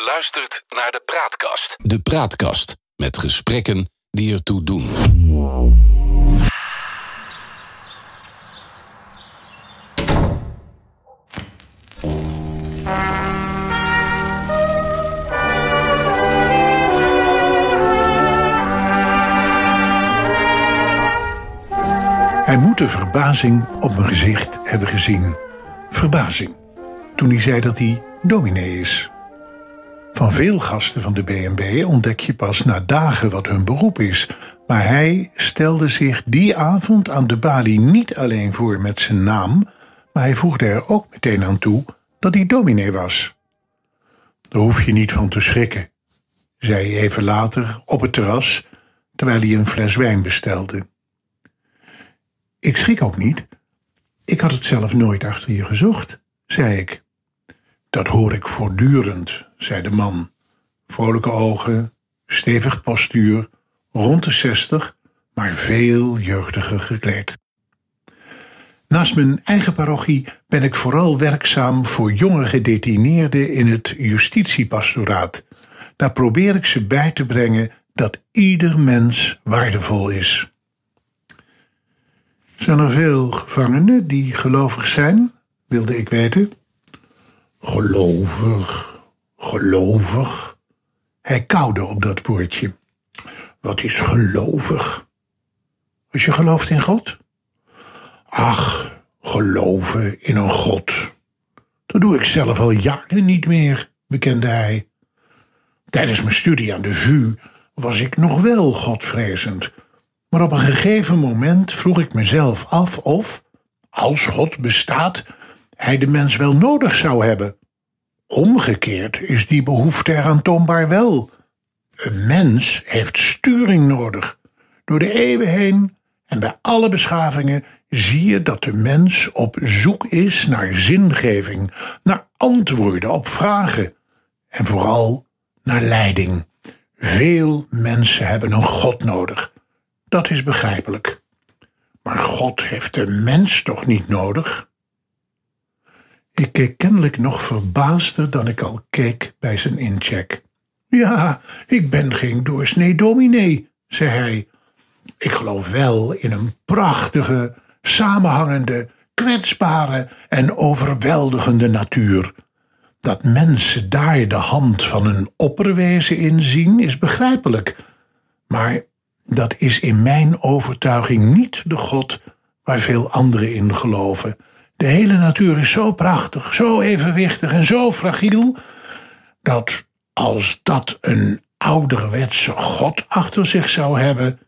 Je luistert naar de Praatkast. De Praatkast met gesprekken die ertoe doen. Hij moet de verbazing op mijn gezicht hebben gezien. Verbazing. Toen hij zei dat hij dominee is. Van veel gasten van de BNB ontdek je pas na dagen wat hun beroep is. Maar hij stelde zich die avond aan de balie niet alleen voor met zijn naam, maar hij voegde er ook meteen aan toe dat hij dominee was. Daar hoef je niet van te schrikken, zei hij even later op het terras, terwijl hij een fles wijn bestelde. Ik schrik ook niet. Ik had het zelf nooit achter je gezocht, zei ik. Dat hoor ik voortdurend, zei de man. Vrolijke ogen, stevig postuur, rond de zestig, maar veel jeugdiger gekleed. Naast mijn eigen parochie ben ik vooral werkzaam voor jonge gedetineerden in het justitiepastoraat. Daar probeer ik ze bij te brengen dat ieder mens waardevol is. Zijn er veel gevangenen die gelovig zijn? wilde ik weten. Gelovig, gelovig. Hij kauwde op dat woordje. Wat is gelovig? Als je gelooft in God? Ach, geloven in een God. Dat doe ik zelf al jaren niet meer, bekende hij. Tijdens mijn studie aan de VU was ik nog wel godvrezend. Maar op een gegeven moment vroeg ik mezelf af of, als God bestaat, hij de mens wel nodig zou hebben. Omgekeerd is die behoefte er aantoonbaar wel. Een mens heeft sturing nodig. Door de eeuwen heen en bij alle beschavingen zie je dat de mens op zoek is naar zingeving, naar antwoorden op vragen en vooral naar leiding. Veel mensen hebben een God nodig. Dat is begrijpelijk. Maar God heeft de mens toch niet nodig? Ik keek kennelijk nog verbaasder dan ik al keek bij zijn incheck. Ja, ik ben geen doorsnee dominee, zei hij. Ik geloof wel in een prachtige, samenhangende, kwetsbare en overweldigende natuur. Dat mensen daar de hand van een opperwezen in zien, is begrijpelijk. Maar dat is in mijn overtuiging niet de God waar veel anderen in geloven. De hele natuur is zo prachtig, zo evenwichtig en zo fragiel, dat als dat een ouderwetse God achter zich zou hebben,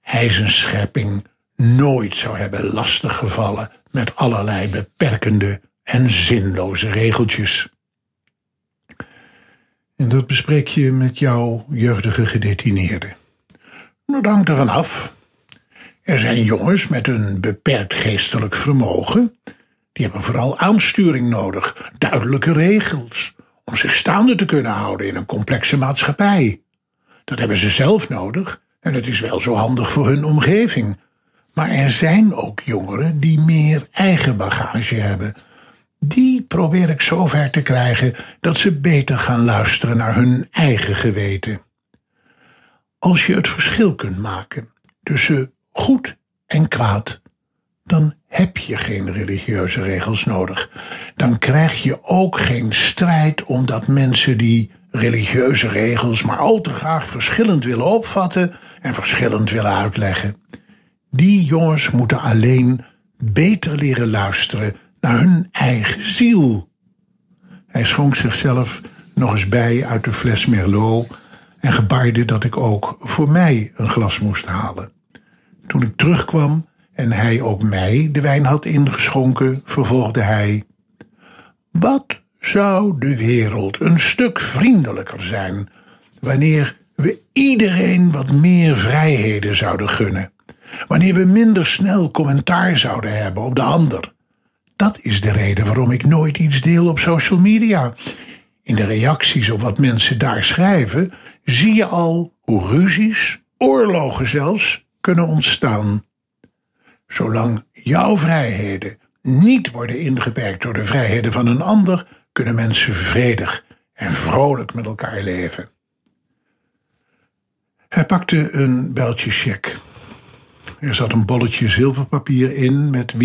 hij zijn schepping nooit zou hebben lastiggevallen met allerlei beperkende en zinloze regeltjes. En dat bespreek je met jouw jeugdige gedetineerde. Dat hangt ervan af. Er zijn jongens met een beperkt geestelijk vermogen. Die hebben vooral aansturing nodig, duidelijke regels, om zich staande te kunnen houden in een complexe maatschappij. Dat hebben ze zelf nodig en het is wel zo handig voor hun omgeving. Maar er zijn ook jongeren die meer eigen bagage hebben. Die probeer ik zover te krijgen dat ze beter gaan luisteren naar hun eigen geweten. Als je het verschil kunt maken tussen goed en kwaad, dan heb je geen religieuze regels nodig. Dan krijg je ook geen strijd omdat mensen die religieuze regels maar al te graag verschillend willen opvatten en verschillend willen uitleggen. Die jongens moeten alleen beter leren luisteren naar hun eigen ziel. Hij schonk zichzelf nog eens bij uit de fles Merlot en gebaarde dat ik ook voor mij een glas moest halen. Toen ik terugkwam en hij ook mij de wijn had ingeschonken, vervolgde hij: Wat zou de wereld een stuk vriendelijker zijn wanneer we iedereen wat meer vrijheden zouden gunnen, wanneer we minder snel commentaar zouden hebben op de ander. Dat is de reden waarom ik nooit iets deel op social media. In de reacties op wat mensen daar schrijven, zie je al hoe ruzies, oorlogen zelfs, kunnen ontstaan. Zolang jouw vrijheden niet worden ingeperkt door de vrijheden van een ander, kunnen mensen vredig en vrolijk met elkaar leven. Hij pakte een bijltje cheque. Er zat een bolletje zilverpapier in met wie